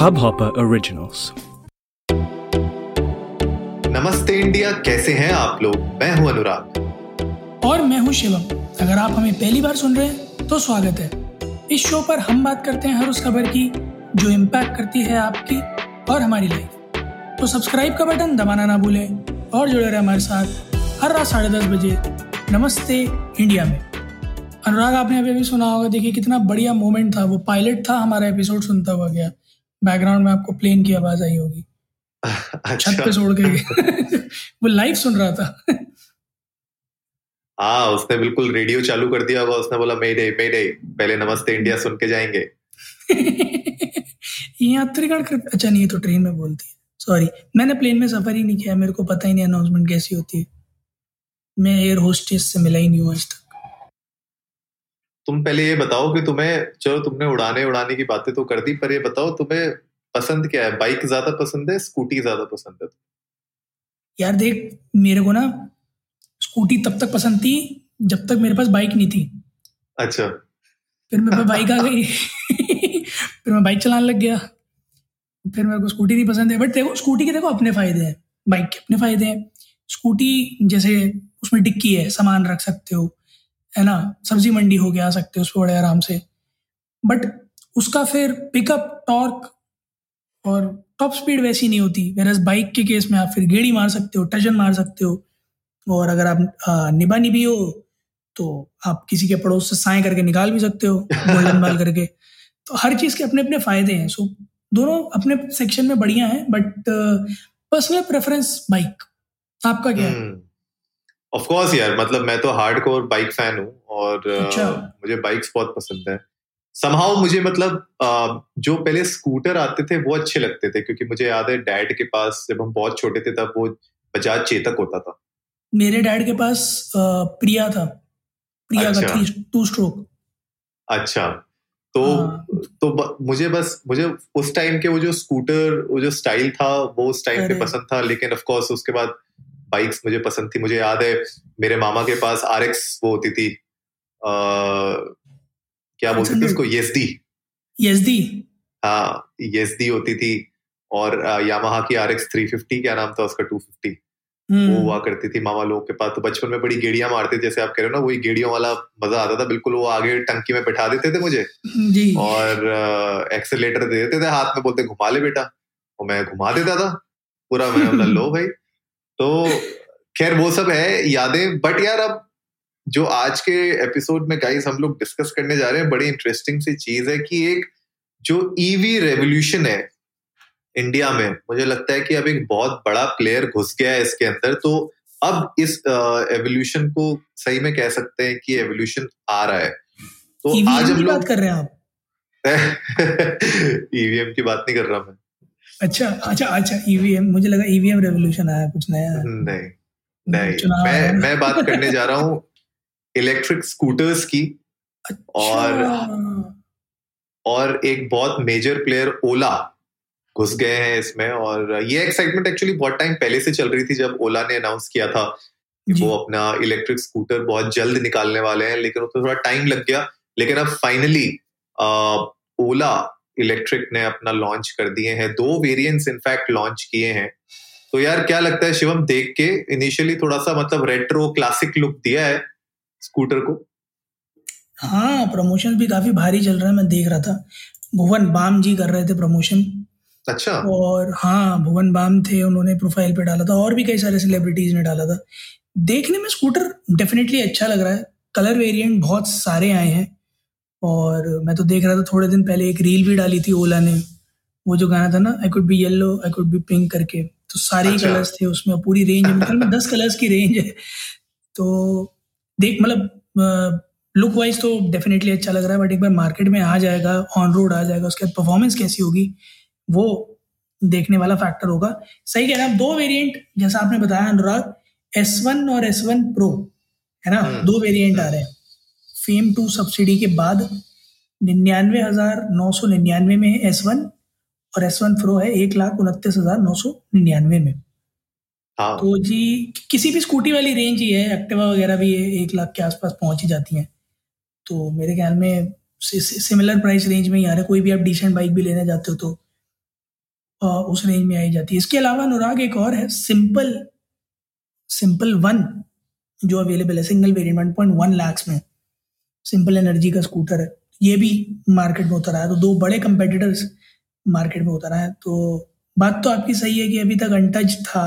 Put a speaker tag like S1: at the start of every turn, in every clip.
S1: Hubhopper Originals.
S2: नमस्ते India कैसे हैं आप लोग? मैं हूँ अनुराग।
S3: और मैं हूँ शिवम। अगर आप हमें पहली बार सुन रहे हैं तो स्वागत है। इस शो पर हम बात करते हैं हर उस खबर की जो इम्पैक्ट करती है आपकी और हमारी लाइफ तो सब्सक्राइब का बटन दबाना ना भूलें और जुड़े रहे हमारे साथ हर रात साढ़े दस बजे नमस्ते इंडिया में। अनुराग आपने अभी अभी सुना होगा देखिए कितना बढ़िया मोमेंट था वो पायलट था हमारा एपिसोड सुनता हुआ गया। बैकग्राउंड में आपको प्लेन की आवाज़ आई होगी। छत
S2: अच्छा।
S3: पे छोड़ के वो लाइव सुन रहा था।
S2: हाँ उसने बिल्कुल रेडियो चालू कर दिया होगा। उसने बोला मे डे मे डे पहले नमस्ते इंडिया सुन के जाएँगे।
S3: ये यात्रीगण कृप- अच्छा नहीं तो ट्रेन में बोलती है। सॉरी मैंने प्लेन में सफ़र ही नहीं किया। मेरे को पता ही नहीं अनाउंसमेंट कैसी होती है। मैं एयर होस्टेस से मिला ही नहीं हूँ आज तक।
S2: तुम पहले ये बताओ कि तुम्हें चलो तुमने उड़ाने उड़ाने की बातें तो कर दी पर ये बताओ तुम्हें पसंद क्या है? बाइक ज़्यादा पसंद है स्कूटी ज़्यादा पसंद है?
S3: यार देख मेरे को ना स्कूटी तब तक पसंद थी जब तक मेरे पास बाइक नहीं थी।
S2: अच्छा।
S3: फिर मेरे पास बाइक आ गई। फिर मैं बाइक चलाने लग गया। फिर मेरे को स्कूटी नहीं पसंद है। बट देखो स्कूटी के देखो अपने फ़ायदे हैं बाइक के अपने फ़ायदे हैं। स्कूटी जैसे उसमें डिक्की है सामान रख सकते हो है ना सब्ज़ी मंडी हो गया आ सकते हो उस पर बड़े आराम से। बट उसका फिर पिकअप टॉर्क और टॉप स्पीड वैसी नहीं होती। वेरस बाइक के केस में आप फिर गेड़ी मार सकते हो टजन मार सकते हो। और अगर आप निभा निभी हो तो आप किसी के पड़ोस से साए करके निकाल भी सकते हो गोल्डन बाल करके। तो हर चीज़ के अपने अपने फ़ायदे हैं। सो दोनों अपने सेक्शन में बढ़िया हैं बट पर्सनल प्रेफरेंस बाइक आपका क्या है?
S2: ऑफ़ कोर्स यार मतलब मैं तो हार्ड कोर बाइक फ़ैन हूँ और अ,
S3: अच्छा।
S2: मुझे बाइक्स बहुत पसंद है समहाउ मुझे मतलब अ, जो पहले स्कूटर आते थे वो अच्छे लगते थे क्योंकि मुझे याद है डैड के पास जब हम बहुत छोटे थे तब वो बजाज चेतक होता था
S3: मेरे डैड के पास प्रिया था प्रिया का
S2: अच्छा।
S3: थ्री टू स्ट्रोक
S2: अच्छा तो
S3: हाँ।
S2: तो ब, मुझे बस मुझे उस टाइम के वो जो स्कूटर वो जो स्टाइल था वो उस टाइम पे पसंद था लेकिन ऑफ़ कोर्स उसके बाद बाइक्स मुझे पसंद थी मुझे याद है मेरे मामा के पास आरएक्स वो होती थी आ, क्या बोलते थे
S3: 600?
S2: उसको येसडी
S3: यजदी
S2: हाँ येसडी होती थी और यामाहा की आर एक्स थ्री फिफ्टी क्या नाम था उसका टू फिफ्टी
S3: हम्म।
S2: वो हुआ करती थी मामा लोग के पास तो बचपन में बड़ी गेड़ियाँ मारते जैसे आप कह रहे हो ना वही गेड़ियों वाला मज़ा आता था बिल्कुल वो आगे टंकी में बैठा देते थे मुझे।
S3: जी।
S2: और एक्सेलेटर दे देते थे हाथ में बोलते घुमा ले बेटा। और मैं घुमा देता था पूरा मैं बोला लो भाई। तो खैर वो सब है यादें। बट यार अब जो आज के एपिसोड में गाइस हम लोग डिस्कस करने जा रहे हैं बड़ी इंटरेस्टिंग सी चीज़ है कि एक जो ईवी रेवोल्यूशन है इंडिया में मुझे लगता है कि अब एक बहुत बड़ा प्लेयर घुस गया है इसके अंदर। तो अब इस एवोल्यूशन को सही में कह सकते हैं कि एवोल्यूशन आ रहा है। तो
S3: ईवीएम
S2: आज हम लोग
S3: बात कर रहे हैं आप।
S2: ईवीएम की बात नहीं कर रहा मैं।
S3: अच्छा अच्छा अच्छा ईवीएम मुझे लगा ईवीएम रेवोल्यूशन आया कुछ नया।
S2: नहीं नहीं मैं मैं बात करने जा रहा हूँ इलेक्ट्रिक स्कूटर्स की।
S3: अच्छा।
S2: और और एक बहुत मेजर प्लेयर ओला घुस गए हैं इसमें। और ये एक्साइटमेंट एक्चुअली बहुत टाइम पहले से चल रही थी जब ओला ने अनाउंस किया था कि वो अपना इलेक्ट्रिक स्कूटर बहुत जल्द निकालने वाले हैं। लेकिन उसमें थोड़ा टाइम लग गया। लेकिन अब फाइनली ओला इलेक्ट्रिक ने अपना लॉन्च कर दिए हैं। दो वेरिएंट्स इनफैक्ट लॉन्च किए हैं। तो यार क्या लगता है शिवम देख के इनिशियली थोड़ा सा मतलब रेट्रो क्लासिक लुक दिया है स्कूटर को?
S3: हाँ प्रमोशन भी काफ़ी भारी चल रहा है मैं देख रहा था। भुवन बाम जी कर रहे थे प्रमोशन
S2: अच्छा।
S3: और हाँ भुवन बाम थे उन्होंने प्रोफ़ाइल पे डाला था और भी कई सारे सेलिब्रिटीज ने डाला था। देखने में स्कूटर डेफिनेटली अच्छा लग रहा है। कलर वेरिएंट बहुत सारे आए हैं। और मैं तो देख रहा था थोड़े दिन पहले एक रील भी डाली थी ओला ने। वो जो गाना था ना I could be yellow I could be pink करके तो सारे ही
S2: अच्छा।
S3: कलर्स थे उसमें पूरी रेंज है मतलब दस कलर्स की रेंज है। तो देख मतलब लुक वाइज तो डेफिनेटली अच्छा लग रहा है बट एक बार मार्केट में आ जाएगा ऑन रोड आ जाएगा उसके बाद परफॉर्मेंस कैसी होगी वो देखने वाला फैक्टर होगा। सही कह रहे हैं दो वेरिएंट जैसा आपने बताया अनुराग एस वन और एस वन प्रो है ना?
S2: हम्म।
S3: दो वेरिएंट आ रहे हैं। फेम टू सब्सिडी के बाद निन्यानवे हज़ार नौ सौ निन्यानवे में है एस वन और एस वन प्रो है एक लाख उनतीस हज़ार नौ सौ निन्यानवे में।
S2: हाँ।
S3: तो जी किसी भी स्कूटी वाली रेंज ही है एक्टिवा वगैरह भी है एक लाख के आसपास पहुँच ही जाती हैं। तो मेरे ख्याल में सिमिलर प्राइस रेंज में ही आ रहा है। कोई भी आप डिसेंट बाइक भी लेने जाते हो तो आ, उस रेंज में आई जाती है। इसके अलावा अनुराग एक और है सिंपल सिंपल वन जो अवेलेबल है single variant one point one lakhs में। सिंपल एनर्जी का स्कूटर है। ये भी मार्केट में उतर आया। तो दो बड़े कंपेटिटर्स मार्केट में उतर आए तो बात तो आपकी सही है कि अभी तक अनटच था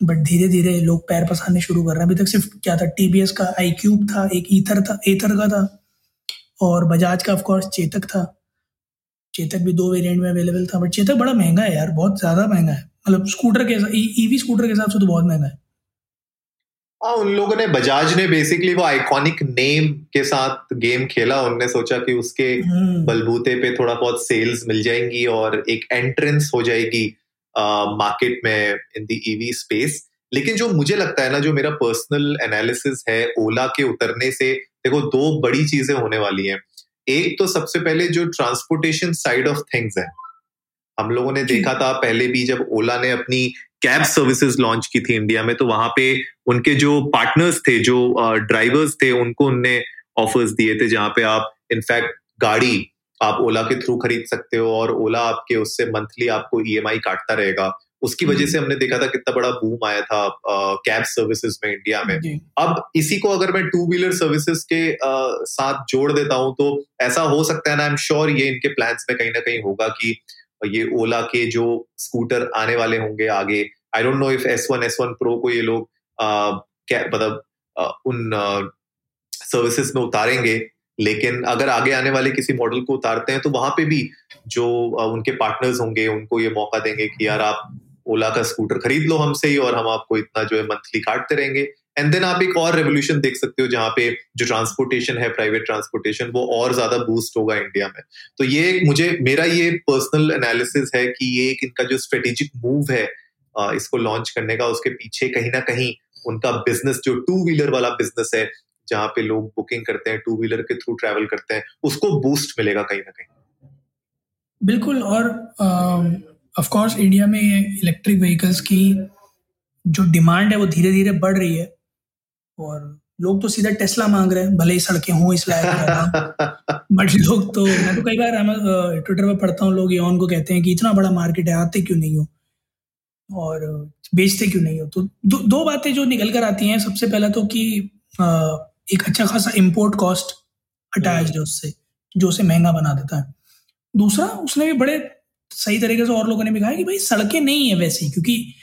S3: बट धीरे धीरे लोग पैर पसारने शुरू कर रहे हैं। अभी तक सिर्फ़ क्या था? टीबीएस का आई क्यूब था, एक ईथर था एथर का था। और बजाज का ऑफकोर्स चेतक था। चेतक भी दो वेरिएंट में अवेलेबल था बट चेतक बड़ा महँगा है यार, बहुत ज़्यादा महँगा है। मतलब स्कूटर के ईवी स्कूटर के हिसाब से तो बहुत महँगा है।
S2: हाँ उन लोगों ने बजाज ने बेसिकली वो आइकॉनिक नेम के साथ गेम खेला। उनने सोचा कि उसके हम्म। बलबूते पे थोड़ा बहुत सेल्स मिल जाएँगी और एक एंट्रेंस हो जाएगी मार्केट में इन दी ईवी स्पेस लेकिन जो मुझे लगता है ना जो मेरा पर्सनल एनालिसिस है ओला के उतरने से देखो दो बड़ी चीज़ें होने वाली हैं। एक तो सबसे पहले जो ट्रांसपोर्टेशन साइड ऑफ़ थिंग्स है। हम लोगों ने देखा था पहले भी जब ओला ने अपनी कैब सर्विसेज़ लॉन्च की थी इंडिया में तो वहाँ पे उनके जो पार्टनर्स थे जो ड्राइवर्स थे उनको उनने ऑफर्स दिए थे जहाँ पे आप इनफैक्ट गाड़ी आप ओला के थ्रू खरीद सकते हो और ओला आपके उससे मंथली आपको ईएमआई काटता रहेगा। उसकी वजह से हमने देखा था कितना बड़ा बूम आया था कैब सर्विसेज़ में इंडिया में। अब इसी को अगर मैं टू व्हीलर सर्विसेज़ के आ, साथ जोड़ देता हूँ तो ऐसा हो सकता है ना आई एम श्योर ये इनके प्लान्स में कहीं ना कहीं होगा कि ये ओला के जो स्कूटर आने वाले होंगे आगे I don't know if S one S one pro को ये लोग मतलब उन सर्विसेज़ में उतारेंगे, लेकिन अगर आगे आने वाले किसी मॉडल को उतारते हैं तो वहाँ पे भी जो उनके पार्टनर्स होंगे, उनको ये मौका देंगे कि यार आप ओला का स्कूटर खरीद लो हमसे ही और हम आपको इतना जो है मंथली काटते रहेंगे। एंड देन आप एक और रेवोल्यूशन देख सकते हो जहाँ पे जो ट्रांसपोर्टेशन है प्राइवेट ट्रांसपोर्टेशन वो और ज़्यादा बूस्ट होगा इंडिया में। तो ये मुझे, मेरा ये पर्सनल एनालिसिस है कि ये एक इनका जो स्ट्रेटेजिक मूव है इसको लॉन्च करने का, उसके पीछे कहीं ना कहीं उनका बिज़नेस जो टू व्हीलर वाला बिज़नेस है, जहाँ पे लोग बुकिंग करते हैं टू व्हीलर के थ्रू ट्रेवल करते हैं, उसको बूस्ट मिलेगा कहीं ना कहीं।
S3: बिल्कुल, और ऑफ़ कोर्स इंडिया में इलेक्ट्रिक व्हीकल्स की जो डिमांड है वो धीरे धीरे बढ़ रही है। और लोग तो सीधा टेस्ला मांग रहे हैं भले ही सड़कें हों इस लायक बट लोग तो मैं तो कई बार ट्विटर पर पढ़ता हूँ लोग यौन को कहते हैं कि इतना बड़ा मार्केट है आते क्यों नहीं हो? और बेचते क्यों नहीं हो? तो दो, दो बातें जो निकल कर आती हैं सबसे पहला तो कि एक अच्छा खासा इम्पोर्ट कॉस्ट अटैच है उससे जो उसे महँगा बना देता है। दूसरा उसने भी बड़े सही तरीके से और लोगों ने भी कहा कि भाई सड़कें नहीं है वैसी क्योंकि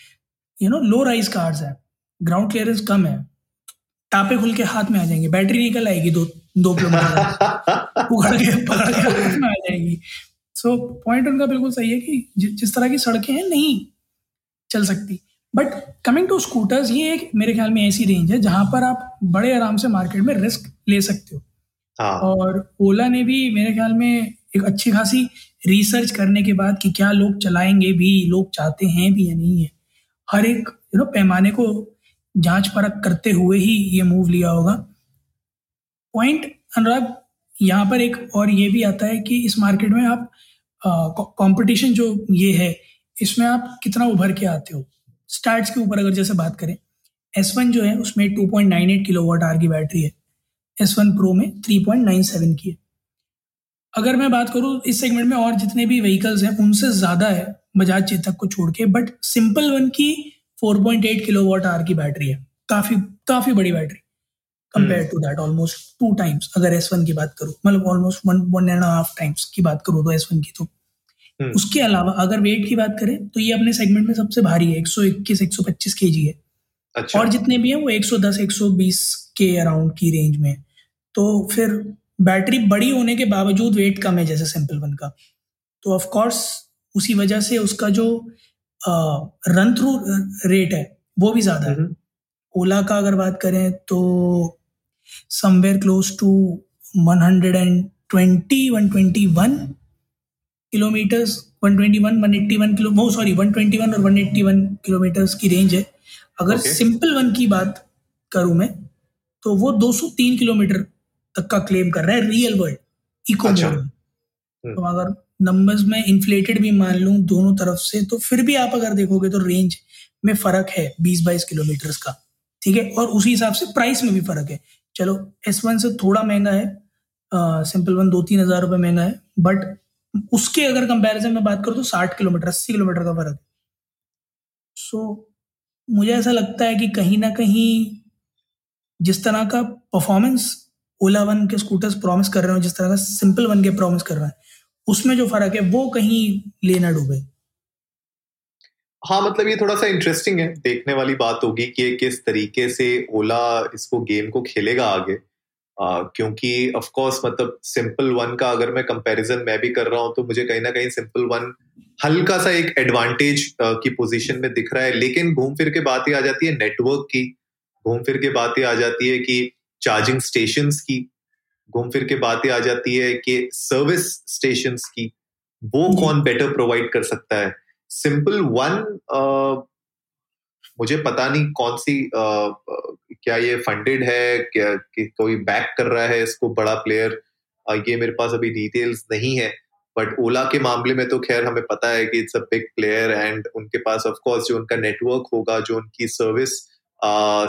S3: you know low rise cars है ग्राउंड क्लियरेंस कम है टापे खुल के हाथ में आ जाएँगे। बैटरी निकल आएगी दो दो किलोमीटर उगड़ के पकड़ के हाथ में आ जाएगी। सो so, पॉइंट उनका बिल्कुल सही है कि जिस तरह की सड़कें हैं नहीं चल सकती। बट कमिंग टू स्कूटर्स ये एक मेरे ख्याल में ऐसी रेंज है जहाँ पर आप बड़े आराम से मार्केट में रिस्क ले सकते हो। हाँ. और ओला ने भी मेरे ख्याल में एक अच्छी खासी रिसर्च करने के बाद कि क्या लोग चलाएँगे भी लोग चाहते हैं भी या नहीं है। हर एक यू नो पैमाने को जाँच परख करते हुए ही ये मूव लिया होगा। पॉइंट अनुराग, यहाँ पर एक और ये भी आता है कि इस मार्केट में आप कंपटीशन जो ये है, इसमें आप कितना उभर के आते हो? स्टार्ट के ऊपर अगर जैसे बात करें एस वन जो है, उसमें 2.98 किलो वाट आर की बैटरी है। एस वन प्रो में 3.97 की है। अगर मैं बात करूँ, इस सेगमेंट में और जितने भी व्हीकल्स हैं, उनसे ज़्यादा है बजाज चेतक को छोड़ के बट सिंपल वन की 4.8 किलो वाट आर की बैटरी है। काफ़ी काफ़ी बड़ी battery. Compare to that almost two times अगर एस वन की बात करूँ मतलब almost one one and half times की बात करूँ तो एस वन की तो। हम्म। उसके अलावा अगर वेट की बात करें तो ये अपने सेगमेंट में सबसे भारी है एक सौ इक्कीस एक सौ पच्चीस के जी है। अच्छा। और जितने भी हैं वो एक सौ दस एक सौ बीस के अराउंड की रेंज में है। तो फिर बैटरी बड़ी होने के बावजूद वेट कम है जैसे सिंपल वन का। तो ऑफ़ कोर्स उसी वजह से उसका जो रन थ्रू रेट है वो भी ज़्यादा है हम्म। ओला का अगर बात करें तो somewhere close to one hundred and twenty one twenty one kilometers 121 181 kilo वो सॉरी 121 और 181 किलोमीटर्स की रेंज है अगर okay. सिंपल वन की बात करूँ मैं तो वो 203 किलोमीटर तक का क्लेम कर रहा है रियल वर्ल्ड इको अच्छा। मोड तो अगर नंबर्स में इन्फ्लेटेड भी मान लूँ दोनों तरफ़ से तो फिर भी आप अगर देखोगे तो रेंज में फ़र्क है बीस बाईस किलोमीटर का ठीक है? और उसी हिसाब से प्राइस में भी फ़र्क है। चलो एस वन से थोड़ा महँगा है सिंपल वन दो तीन हज़ार रुपये महँगा है बट उसके अगर कंपैरिजन में बात करूँ तो साठ किलोमीटर अस्सी किलोमीटर का फ़र्क है। सो so, मुझे ऐसा लगता है कि कहीं ना कहीं जिस तरह का परफॉर्मेंस ओला वन के स्कूटर्स प्रॉमिस कर रहे हो जिस तरह का सिंपल वन के प्रॉमिस कर रहे हैं उसमें जो फ़र्क है वो कहीं लेना डूबे।
S2: हाँ मतलब ये थोड़ा सा इंटरेस्टिंग है। देखने वाली बात होगी कि किस तरीके से ओला इसको गेम को खेलेगा आगे। आ, क्योंकि ऑफ़ कोर्स मतलब सिंपल वन का अगर मैं कंपैरिजन मैं भी कर रहा हूँ तो मुझे कहीं ना कहीं सिंपल वन हल्का सा एक एडवांटेज की पोजीशन में दिख रहा है। लेकिन घूम फिर के बात ही आ जाती है नेटवर्क की। घूम फिर के बात ही आ जाती है कि चार्जिंग स्टेशन की। घूम फिर के बातें आ जाती है कि सर्विस स्टेशन की वो कौन बेटर प्रोवाइड कर सकता है? सिंपल वन मुझे पता नहीं कौन सी आ, क्या ये फंडेड है क्या कि कोई बैक कर रहा है इसको बड़ा प्लेयर ये मेरे पास अभी डिटेल्स नहीं है बट ओला के मामले में तो खैर हमें पता है कि it's a big player and उनके पास ऑफ़ कोर्स जो उनका नेटवर्क होगा जो उनकी सर्विस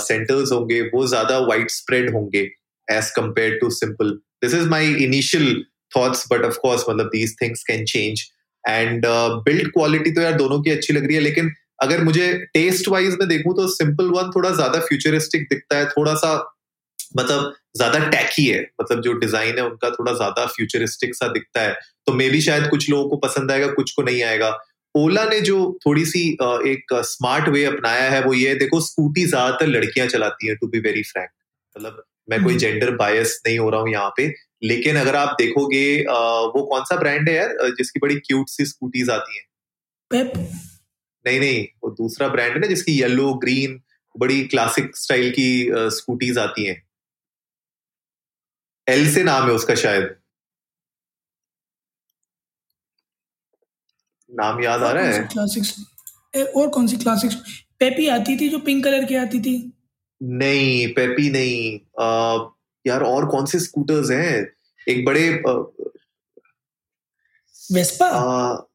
S2: सेंटर्स होंगे वो ज़्यादा वाइड स्प्रेड होंगे। As compare to Simple this is my initial thoughts but of course मतलब these things can change and build quality तो यार दोनों की अच्छी लग रही है, लेकिन अगर मुझे टेस्ट वाइज में देखूँ तो सिंपल वन थोड़ा ज़्यादा फ्यूचरिस्टिक दिखता है थोड़ा सा मतलब ज़्यादा टैकी है। मतलब जो डिज़ाइन है, उनका थोड़ा ज़्यादा फ्यूचरिस्टिक सा दिखता है। तो मे भी शायद कुछ लोगों को पसंद आएगा, कुछ को नहीं आएगा। ओला ने जो थोड़ी सी एक स्मार्ट वे अपनाया है, वो ये देखो स्कूटी ज़्यादातर लड़कियाँ चलाती हैं टू बी वेरी फ्रैंक मतलब मैं कोई जेंडर हम्म। बायस नहीं हो रहा हूँ यहाँ पे लेकिन अगर आप देखोगे वो कौन सा ब्रांड है यार जिसकी बड़ी क्यूट सी स्कूटीज आती हैं?
S3: पेप
S2: नहीं नहीं वो दूसरा ब्रांड है ना जिसकी येलो ग्रीन बड़ी क्लासिक स्टाइल की स्कूटीज आती हैं। एल से नाम है उसका शायद। नाम याद आ रहा है?
S3: क्लासिक्स और कौन सी क्लासिक्स पेपी आती थी जो पिंक कलर की आती थी?
S2: नहीं पेपी नहीं। आ, यार और कौन से स्कूटर्स हैं? एक बड़े
S3: वेस्पा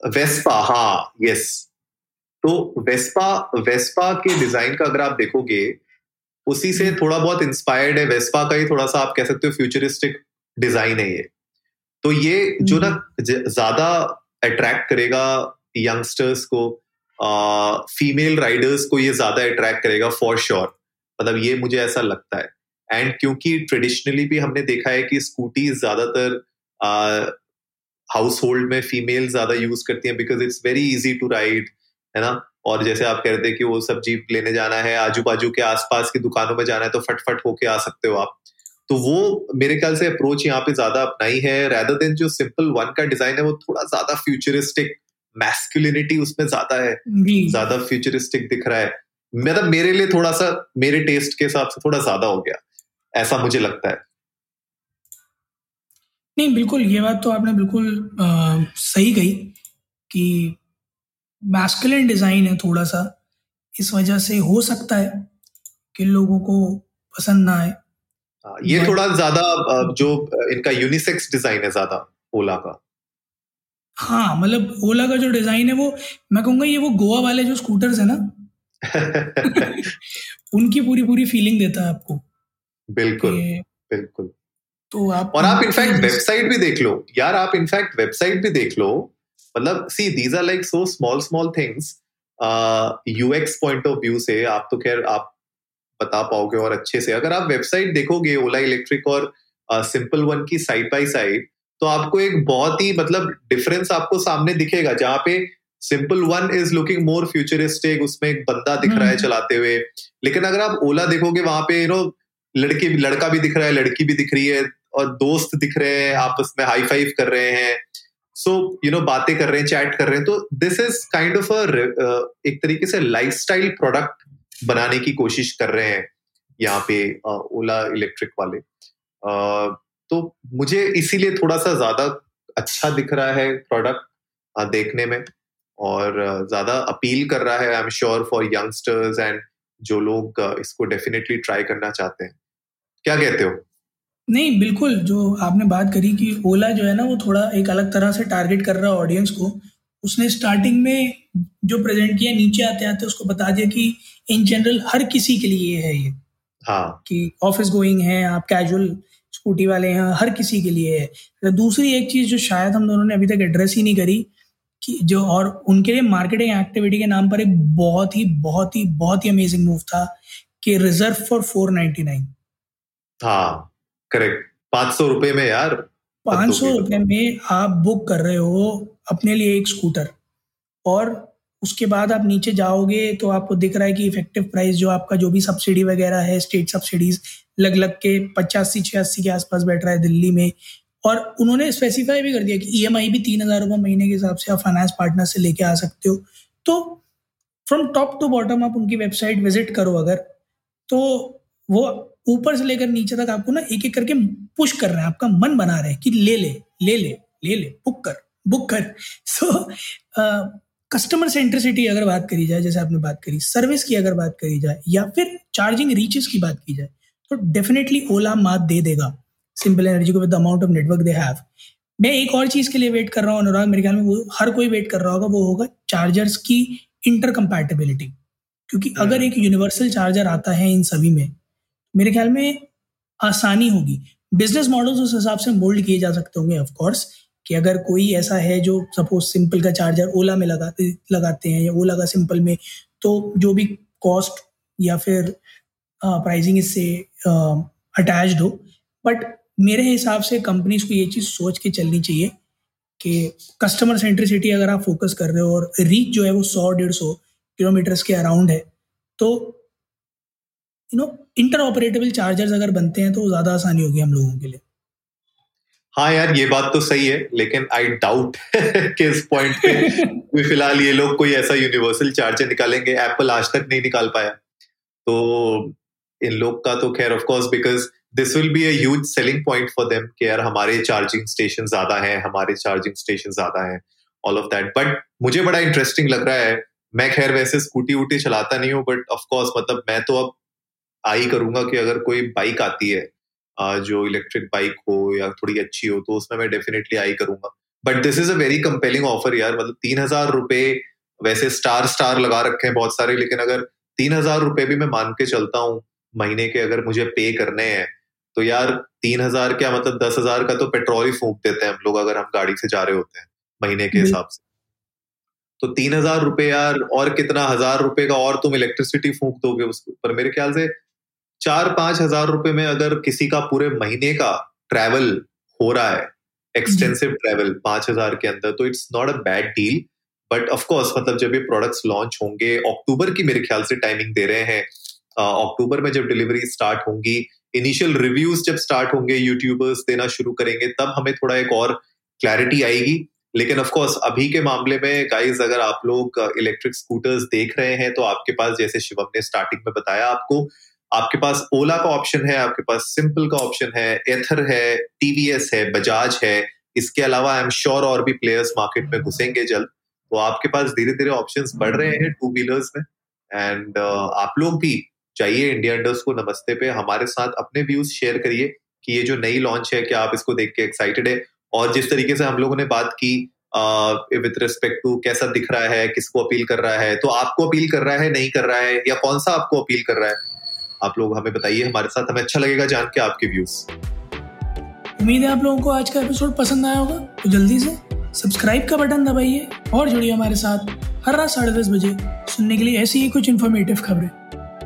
S2: वेस्पा हाँ यस तो वेस्पा वेस्पा के डिज़ाइन का अगर आप देखोगे उसी से हम्म। थोड़ा बहुत इंस्पायर्ड है। वेस्पा का ही थोड़ा सा आप कह सकते हो फ्यूचरिस्टिक डिज़ाइन है ये। तो ये जो ना हम्म। ज़्यादा अट्रैक्ट करेगा यंगस्टर्स को फीमेल राइडर्स को ये ज़्यादा अट्रैक्ट करेगा फॉर श्योर मतलब ये मुझे ऐसा लगता है। एंड क्योंकि ट्रेडिशनली भी हमने देखा है कि स्कूटी ज़्यादातर हाउस होल्ड में फीमेल ज़्यादा यूज़ करती हैं because it's very easy to ride है ना? और जैसे आप कह रहे थे कि वो सब्ज़ी लेने जाना है आजू बाजू के आसपास की दुकानों में जाना है तो फटफट होके आ सकते हो आप। तो वो मेरे ख्याल से अप्रोच यहाँ पे ज़्यादा अपनाई है रैदर देन जो सिंपल वन का डिज़ाइन है वो थोड़ा ज़्यादा फ्यूचरिस्टिक मैस्कुलिनिटी उसमें ज़्यादा है। ज़्यादा फ्यूचरिस्टिक दिख रहा है। मतलब मेरे लिए थोड़ा सा मेरे टेस्ट के हिसाब से थोड़ा ज़्यादा हो गया। ऐसा मुझे लगता है।
S3: नहीं बिल्कुल ये बात तो आपने बिल्कुल आ, सही कही कि मैस्कुलिन डिज़ाइन है थोड़ा सा। इस वजह से हो सकता है कि लोगों को पसंद ना आए।
S2: हाँ, ये थोड़ा ज़्यादा जो इनका यूनिसेक्स डिज़ाइन है ज़्यादा ओला का।
S3: हाँ मतलब ओला का जो डिज़ाइन है वो मैं कहूँगा ये वो गोवा वाले जो स्कूटर्स है ना उनकी पूरी पूरी फीलिंग देता है आपको
S2: बिल्कुल बिल्कुल। तो आप और आप इनफैक्ट वेबसाइट भी देख लो। यार आप इनफैक्ट वेबसाइट भी देख लो। मतलब see these are like so small small things UX point of view से आप तो खैर आप बता पाओगे और अच्छे से। अगर आप वेबसाइट देखोगे ओला इलेक्ट्रिक और सिंपल uh, वन की साइड बाई साइड तो आपको एक बहुत ही मतलब डिफरेंस आपको सामने दिखेगा जहाँ पे Simple one is looking more futuristic उसमें एक बंदा दिख रहा है हम्म। चलाते हुए। लेकिन अगर आप ओला देखोगे वहाँ पे यू नो लड़के लड़का भी दिख रहा है लड़की भी दिख रही है और दोस्त दिख रहे हैं आपस में हाई फाइव कर रहे हैं। सो यू नो बातें कर रहे हैं चैट कर रहे हैं। तो this is kind of a एक तरीके से लाइफस्टाइल प्रोडक्ट बनाने की कोशिश कर रहे हैं यहाँ पे ओला इलेक्ट्रिक वाले। तो मुझे इसीलिए थोड़ा सा ज़्यादा अच्छा दिख रहा है प्रोडक्ट देखने में। और ज़्यादा अपील कर रहा है I am sure for youngsters and जो लोग इसको डेफिनेटली ट्राई करना चाहते हैं। क्या कहते हो?
S3: नहीं बिल्कुल जो आपने बात करी कि ओला जो है ना वो थोड़ा एक अलग तरह से टारगेट कर रहा है ऑडियंस को। उसने स्टार्टिंग में जो प्रेजेंट किया नीचे आते आते उसको बता दिया कि इन जनरल हर किसी के लिए है ये।
S2: हाँ।
S3: कि ऑफ़िस गोइंग है आप कैजुअल स्कूटी वाले हैं हर किसी के लिए है। तो दूसरी एक चीज़ जो शायद हम दोनों ने अभी तक एड्रेस ही नहीं करी कि जो और उनके लिए मार्केटिंग एक्टिविटी के नाम पर एक बहुत ही बहुत ही बहुत ही अमेजिंग मूव था कि reserve for four ninety nine
S2: हाँ करेक्ट पाँच सौ रुपए में यार
S3: पाँच सौ रुपए में आप बुक कर रहे हो अपने लिए एक स्कूटर और उसके बाद आप नीचे जाओगे तो आपको दिख रहा है कि इफ़ेक्टिव प्राइस जो आपका जो भी सब्सिडी वगैरह है स्टेट सब्सिडीज लग लग के पचासी छियासी के आसपास बैठ रहा है दिल्ली में। और उन्होंने स्पेसिफाई भी कर दिया कि ईएमआई भी तीन हज़ार रुपये महीने के हिसाब से आप फाइनेंस पार्टनर से लेके आ सकते हो। तो फ्रॉम टॉप टू बॉटम आप उनकी वेबसाइट विज़िट करो अगर तो वो ऊपर से लेकर नीचे तक आपको ना एक एक करके पुश कर रहे हैं। आपका मन बना रहे हैं कि ले ले ले ले ले ले बुक कर बुक कर। सो कस्टमर सेंट्रिसिटी अगर बात करी जाए, जैसे आपने बात करी सर्विस की अगर बात करी जाए, या फिर चार्जिंग रीचेस की बात की जाए तो डेफिनेटली ओला मात दे देगा। सिंपल एनर्जी को with the amount of network they have मैं एक और चीज़ के लिए वेट कर रहा हूँ अनुराग मेरे ख्याल में वो हर कोई वेट कर रहा होगा वो होगा चार्जर्स की इंटर कंपैटिबिलिटी क्योंकि hmm. अगर एक यूनिवर्सल चार्जर आता है इन सभी में मेरे ख्याल में आसानी होगी। बिज़नेस मॉडल्स उस हिसाब से मोल्ड किए जा सकते होंगे ऑफकोर्स कि अगर कोई ऐसा है जो सपोज़ सिंपल का चार्जर ओला में लगाते लगाते हैं या ओला का सिंपल में तो जो भी कॉस्ट या फिर प्राइसिंग इससे अटैच्ड हो बट मेरे हिसाब से कंपनीज़ को ये चीज़ सोच के चलनी चाहिए कि कस्टमर सेंट्रिसिटी अगर आप फोकस कर रहे हो और रीच जो है वो सौ, डेढ़ सौ किलोमीटर्स के अराउंड है तो you know interoperable chargers अगर बनते हैं तो ज़्यादा आसानी होगी हम लोगों के लिए।
S2: हाँ यार, ये बात तो सही है, लेकिन आई डाउट कि इस पॉइंट पे फ़िलहाल ये लोग कोई ऐसा यूनिवर्सल चार्जर निकालेंगे एप्पल आज तक नहीं निकाल पाया। तो इन लोग का तो खैर of course because this will be a selling point for them कि यार हमारे चार्जिंग स्टेशन ज़्यादा है, हमारे चार्जिंग स्टेशन ज़्यादा है ऑल ऑफ़ दैट बट मुझे बड़ा इंटरेस्टिंग लग रहा है, मैं खैर वैसे स्कूटी वूटी चलाता नहीं हूँ बट ऑफकोर्स मतलब मैं तो अब आई करूँगा कि अगर कोई बाइक आती है जो इलेक्ट्रिक बाइक हो या थोड़ी अच्छी हो तो उसमें मैं डेफिनेटली आई करूँगा। But this is a very compelling offer यार मतलब तीन हज़ार रुपए वैसे स्टार स्टार लगा रखे हैं बहुत सारे, लेकिन अगर तीन हज़ार रुपए भी मैं मान के चलता हूँ, महीने के अगर मुझे पे करने हैं तो यार तीन हज़ार क्या मतलब दस हज़ार का तो पेट्रोल ही फूक देते हैं हम लोग अगर हम गाड़ी से जा रहे होते हैं महीने के हिसाब से। तो तीन हज़ार रुपये यार और कितना हज़ार रुपए का और तुम इलेक्ट्रिसिटी फूक दोगे उसके ऊपर? मेरे ख्याल से चार पाँच हज़ार रुपए में अगर किसी का पूरे महीने का ट्रैवल हो रहा है एक्सटेंसिव ट्रैवल पाँच हज़ार के अंदर तो it's not a bad deal but of course मतलब जब ये प्रोडक्ट्स लॉन्च होंगे अक्टूबर की मेरे ख्याल से टाइमिंग दे रहे हैं। अक्टूबर में जब डिलीवरी स्टार्ट होंगी इनिशियल रिव्यूज़ जब स्टार्ट होंगे यूट्यूबर्स देना शुरू करेंगे तब हमें थोड़ा एक और क्लैरिटी आएगी। लेकिन ऑफ़ कोर्स अभी के मामले में गाइस अगर आप लोग इलेक्ट्रिक स्कूटर्स देख रहे हैं तो आपके पास जैसे शिवम ने स्टार्टिंग में बताया आपको आपके पास ओला का ऑप्शन है आपके पास सिंपल का ऑप्शन है एथर है टीवीएस है बजाज है। इसके अलावा आई एम श्योर और भी प्लेयर्स मार्केट में घुसेंगे जल्द। तो आपके पास धीरे धीरे ऑप्शंस बढ़ रहे हैं टू व्हीलर्स में। एंड uh, आप लोग भी चाहिए इंडिया इंडर्स को नमस्ते पे, हमारे साथ अपने व्यूज़ शेयर करिए कि ये जो नई लॉन्च है, क्या आप इसको देख के एक्साइटेड है? और जिस तरीके से हम लोगों ने बात की विथ रिस्पेक्ट टू कैसा दिख रहा है, किसको अपील कर रहा है तो आपको अपील कर रहा है, नहीं कर रहा है, या कौन सा आपको अपील कर रहा है, आप लोग हमें बताइए, हमारे साथ हमें अच्छा लगेगा जान के आपके व्यूज़
S3: उम्मीद है आप लोगों को आज का एपिसोड पसंद आया होगा तो जल्दी से सब्सक्राइब का बटन दबाइए और जुड़िए हमारे साथ हर रात साढ़े दस बजे सुनने के लिए ऐसी ही कुछ इन्फॉर्मेटिव खबरें।